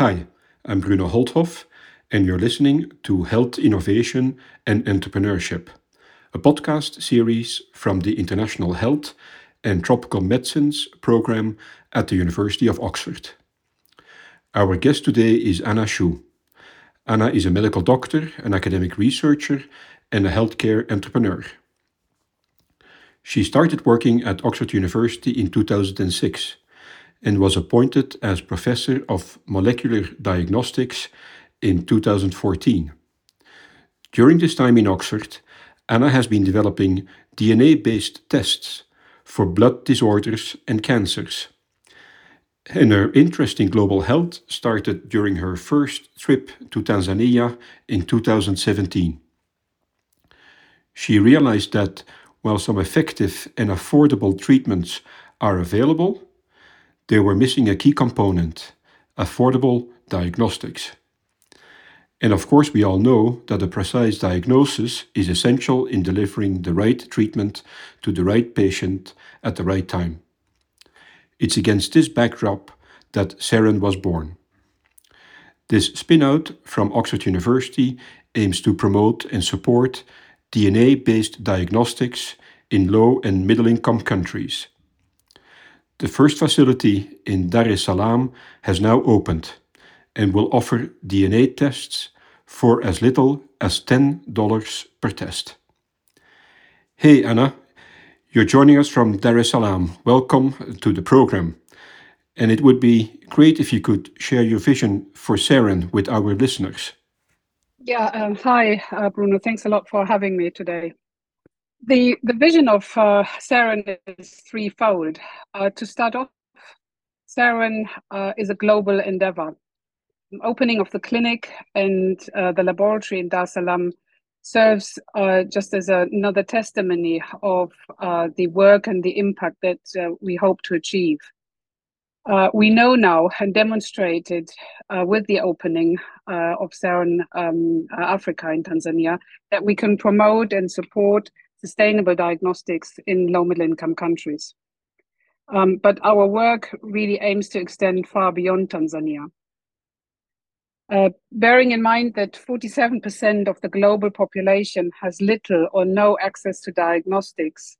Hi, I'm Bruno Holthof, and you're listening to Health Innovation and Entrepreneurship, a podcast series from the International Health and Tropical Medicines program at the University of Oxford. Our guest today is Anna Shuh. Anna is a medical doctor, an academic researcher, and a healthcare entrepreneur. She started working at Oxford University in 2006 and was appointed as Professor of Molecular Diagnostics in 2014. During this time in Oxford, Anna has been developing DNA based tests for blood disorders and cancers. And her interest in global health started during her first trip to Tanzania in 2017. She realized that while some effective and affordable treatments are available, they were missing a key component affordable diagnostics. And of course, we all know that a precise diagnosis is essential in delivering the right treatment to the right patient at the right time. It's against this backdrop that Seren was born. This spinout from Oxford University aims to promote and support DNA based diagnostics in low and middle income countries. The first facility in Dar es Salaam has now opened and will offer DNA tests for as little as $10 per test. Hey Anna, you're joining us from Dar es Salaam. Welcome to the program. And it would be great if you could share your vision for Seren with our listeners. Yeah, um, hi, uh, Bruno. Thanks a lot for having me today. The, the vision of uh, Seren is threefold. Uh, to start off, Seren uh, is a global endeavor. Opening of the clinic and uh, the laboratory in Dar es Salaam serves uh, just as a, another testimony of uh, the work and the impact that uh, we hope to achieve. We know now and demonstrated with the opening of Seren um, Africa in Tanzania that we can promote and support sustainable diagnostics in low middle income countries. Um, but our work really aims to extend far beyond Tanzania. Uh, bearing in mind that 47% of the global population has little or no access to diagnostics,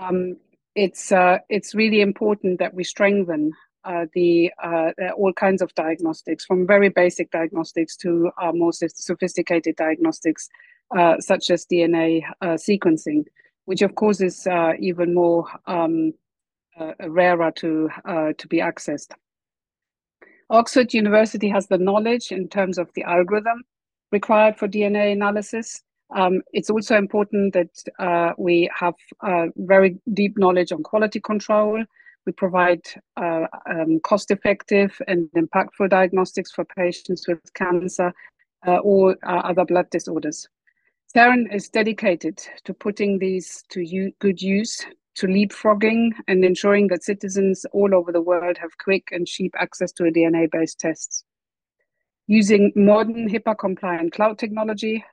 um, it's, uh, it's really important that we strengthen uh, the uh, all kinds of diagnostics, from very basic diagnostics to uh, more sophisticated diagnostics, uh, such as DNA uh, sequencing, which of course is uh, even more um, rarer to to be accessed. Oxford University has the knowledge in terms of the algorithm required for DNA analysis. Um, it's also important that we have very deep knowledge on quality control we provide uh, um, cost effective and impactful diagnostics for patients with cancer uh, or uh, other blood disorders. Seren is dedicated to putting these to good use, to leapfrogging and ensuring that citizens all over the world have quick and cheap access to DNA based tests. Using modern HIPAA compliant cloud technology,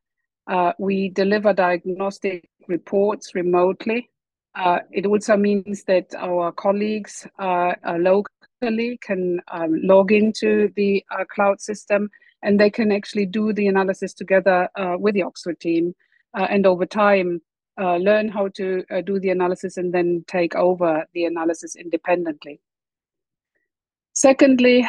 uh, we deliver diagnostic reports remotely uh, it also means that our colleagues uh, uh, locally can um, log into the uh, cloud system and they can actually do the analysis together uh, with the Oxford team. Uh, and over time, learn how to do the analysis and then take over the analysis independently. Secondly,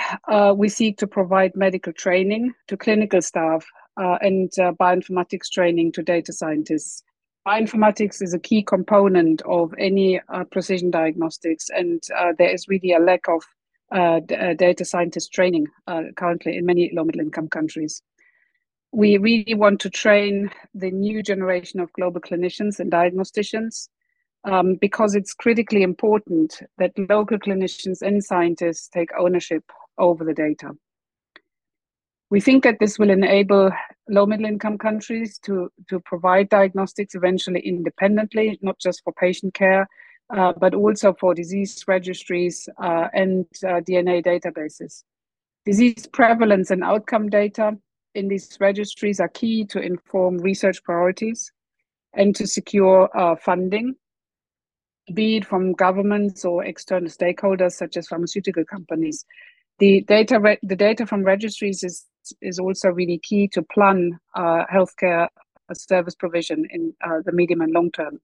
we seek to provide medical training to clinical staff and bioinformatics training to data scientists bioinformatics is a key component of any uh, precision diagnostics, and uh, there is really a lack of uh, uh data scientist training uh, currently in many low middle income countries. We really want to train the new generation of global clinicians and diagnosticians um, because it's critically important that local clinicians and scientists take ownership over the data. We think that this will enable low middle income countries to, to provide diagnostics eventually independently, not just for patient care, uh, but also for disease registries uh, and uh, DNA databases. Disease prevalence and outcome data in these registries are key to inform research priorities and to secure uh, funding, be it from governments or external stakeholders such as pharmaceutical companies The data, the data from registries is is also really key to plan uh, healthcare service provision in the medium and long term.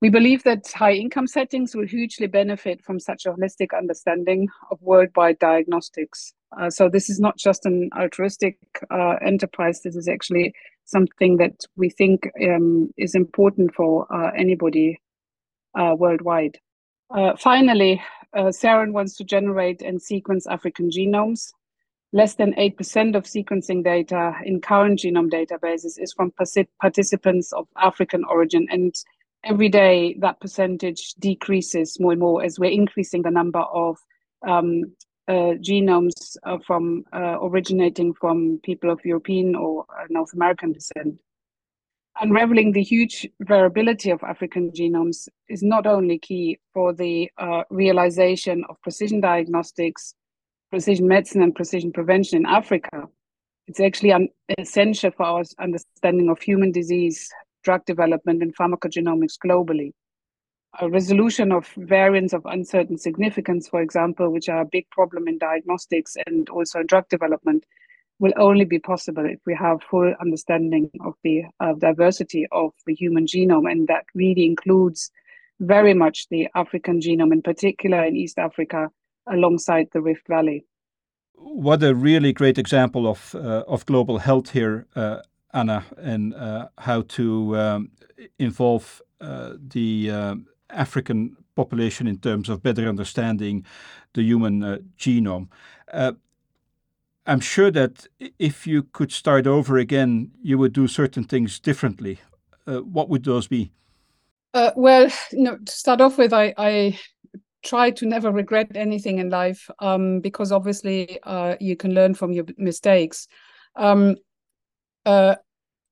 We believe that high income settings will hugely benefit from such a holistic understanding of worldwide diagnostics. Uh, so this is not just an altruistic uh, enterprise. This is actually something that we think um, is important for uh, anybody uh, worldwide. Uh, finally, uh, Seren wants to generate and sequence African genomes. Less than 8% of sequencing data in current genome databases is from participants of African origin and every day that percentage decreases more and more as we're increasing the number of um, uh, genomes uh, from uh, originating from people of European or uh, North American descent. Unraveling the huge variability of African genomes is not only key for the uh, realization of precision diagnostics, precision medicine, and precision prevention in Africa, it's actually essential for our understanding of human disease drug development and pharmacogenomics globally. A resolution of variants of uncertain significance, for example, which are a big problem in diagnostics and also in drug development, will only be possible if we have full understanding of the uh, diversity of the human genome. And that really includes very much the African genome, in particular in East Africa, alongside the Rift Valley. What a really great example of, uh, of global health here. Uh, Anna, and uh, how to um, involve uh, the uh, African population in terms of better understanding the human genome. I'm sure that if you could start over again, you would do certain things differently. what would those be? Well, you know, to start off with, I, try to never regret anything in life um, because obviously you can learn from your mistakes. Uh,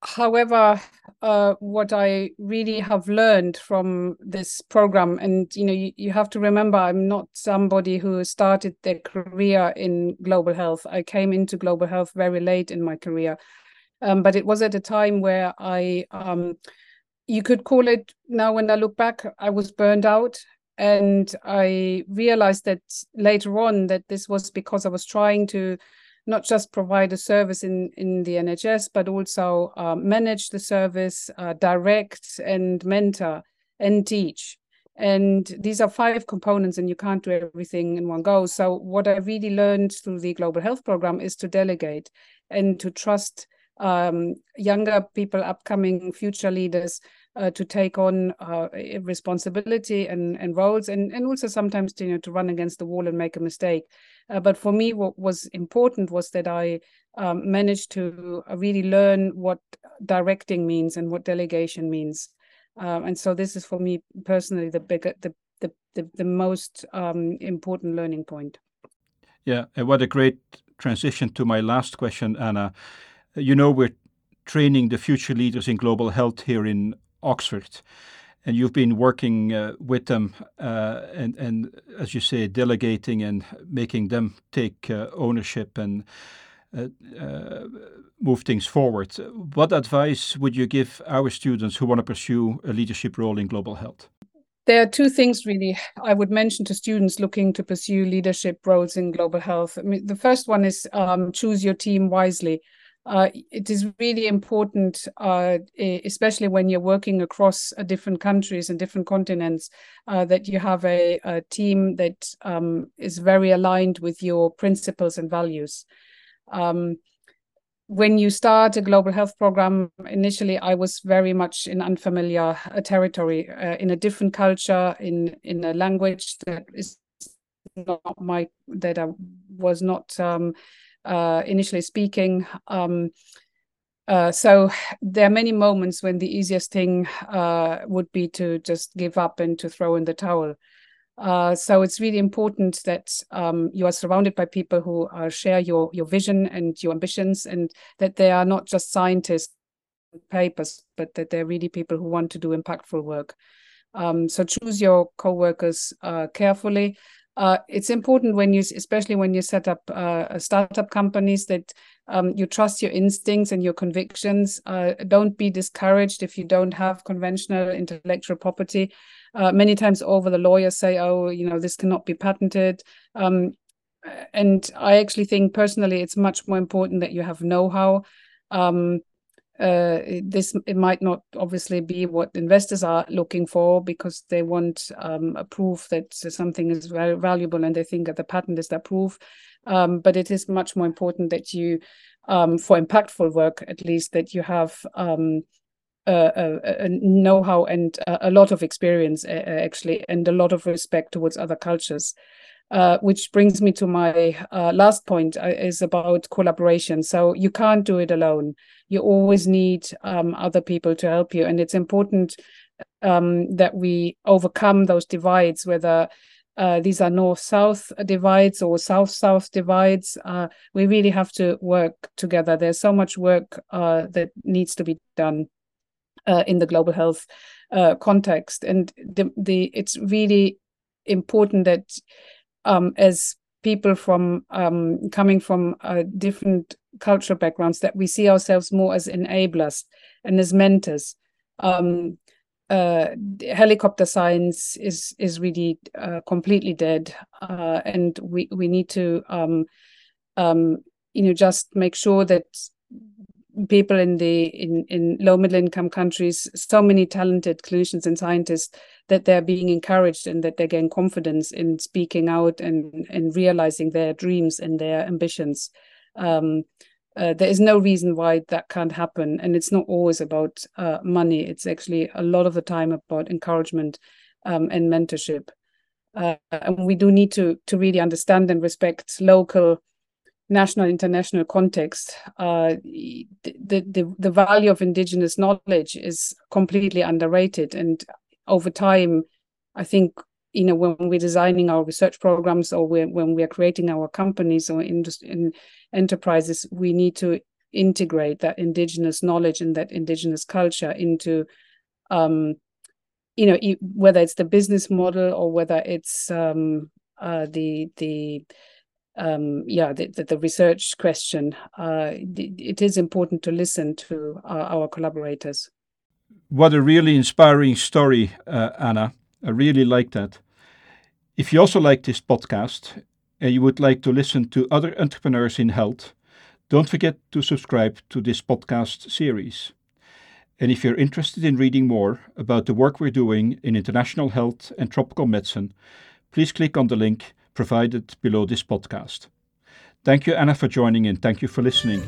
however, uh, what I really have learned from this program, and you know, you, you have to remember, I'm not somebody who started their career in global health. I came into global health very late in my career, um, but it was at a time where I, um, you could call it now. When I look back, I was burned out, and I realized that later on that this was because I was trying to not just provide a service in, in the NHS, but also uh, manage the service, uh, direct and mentor and teach. And these are five components, and you can't do everything in one go. So, what I really learned through the Global Health Program is to delegate and to trust um, younger people, upcoming future leaders, uh, to take on uh, responsibility and, and roles and, and also sometimes to, you know, to run against the wall and make a mistake. Uh, but for me, what was important was that I um, managed to uh, really learn what directing means and what delegation means. Um, and so this is for me personally the bigger, the, the, the, the most um, important learning point. Yeah, and what a great transition to my last question, Anna. You know, we're training the future leaders in global health here in Oxford. And you've been working uh, with them uh, and, and, as you say, delegating and making them take uh, ownership and uh, move things forward. What advice would you give our students who want to pursue a leadership role in global health? There are two things really I would mention to students looking to pursue leadership roles in global health. I mean, the first one is um, choose your team wisely uh, it is really important, uh, especially when you're working across uh, different countries and different continents, uh, that you have a, a team that um, is very aligned with your principles and values. Um, when you start a global health program, initially I was very much in unfamiliar uh, territory, uh, in a different culture, in in a language that is not my that I was not. Um, uh, initially speaking. Um, uh, so there are many moments when the easiest thing uh, would be to just give up and to throw in the towel. Uh, so it's really important that um, you are surrounded by people who uh, share your your vision and your ambitions, and that they are not just scientists papers, but that they're really people who want to do impactful work. Um, so choose your co-workers uh, carefully. Uh, it's important when you, especially when you set up uh, startup companies, that um, you trust your instincts and your convictions. Uh, don't be discouraged if you don't have conventional intellectual property. Uh, many times over, the lawyers say, "Oh, you know, this cannot be patented." Um, and I actually think personally it's much more important that you have know-how. Um, uh, this it might not obviously be what investors are looking for because they want um, a proof that something is very valuable and they think that the patent is that proof. Um, but it is much more important that you, um, for impactful work at least, that you have um, a, a, a know-how and a, a, lot of experience uh, actually, and a lot of respect towards other cultures. Uh, which brings me to my uh, last point uh, is about collaboration. So you can't do it alone. You always need um, other people to help you, and it's important um, that we overcome those divides, whether uh, these are north-south divides or south-south divides. Uh, we really have to work together. There's so much work that needs to be done in the global health context, and the, the it's really important that um, as people from um, coming from uh, different cultural backgrounds that we see ourselves more as enablers and as mentors. Um, uh, helicopter science is is really uh, completely dead, uh, and we we need to um, um, you know just make sure that people in the in in low middle income countries so many talented clinicians and scientists that they're being encouraged and that they gain confidence in speaking out and and realizing their dreams and their ambitions. Um, uh, there is no reason why that can't happen. And it's not always about uh, money. It's actually a lot of the time about encouragement um, and mentorship. Uh, and we do need to to really understand and respect local national international context uh, the, the the value of indigenous knowledge is completely underrated. And over time i think you know when we're designing our research programs or when, when we're creating our companies or in, in enterprises we need to integrate that indigenous knowledge and that indigenous culture into um, you know whether it's the business model or whether it's um, uh, the the um, yeah, the, the, the, research question, uh, it is important to listen to our, our, collaborators. What a really inspiring story, uh, Anna. I really like that. If you also like this podcast and you would like to listen to other entrepreneurs in health, don't forget to subscribe to this podcast series. And if you're interested in reading more about the work we're doing in international health and tropical medicine, please click on the link provided below this podcast. Thank you, Anna, for joining in. Thank you for listening.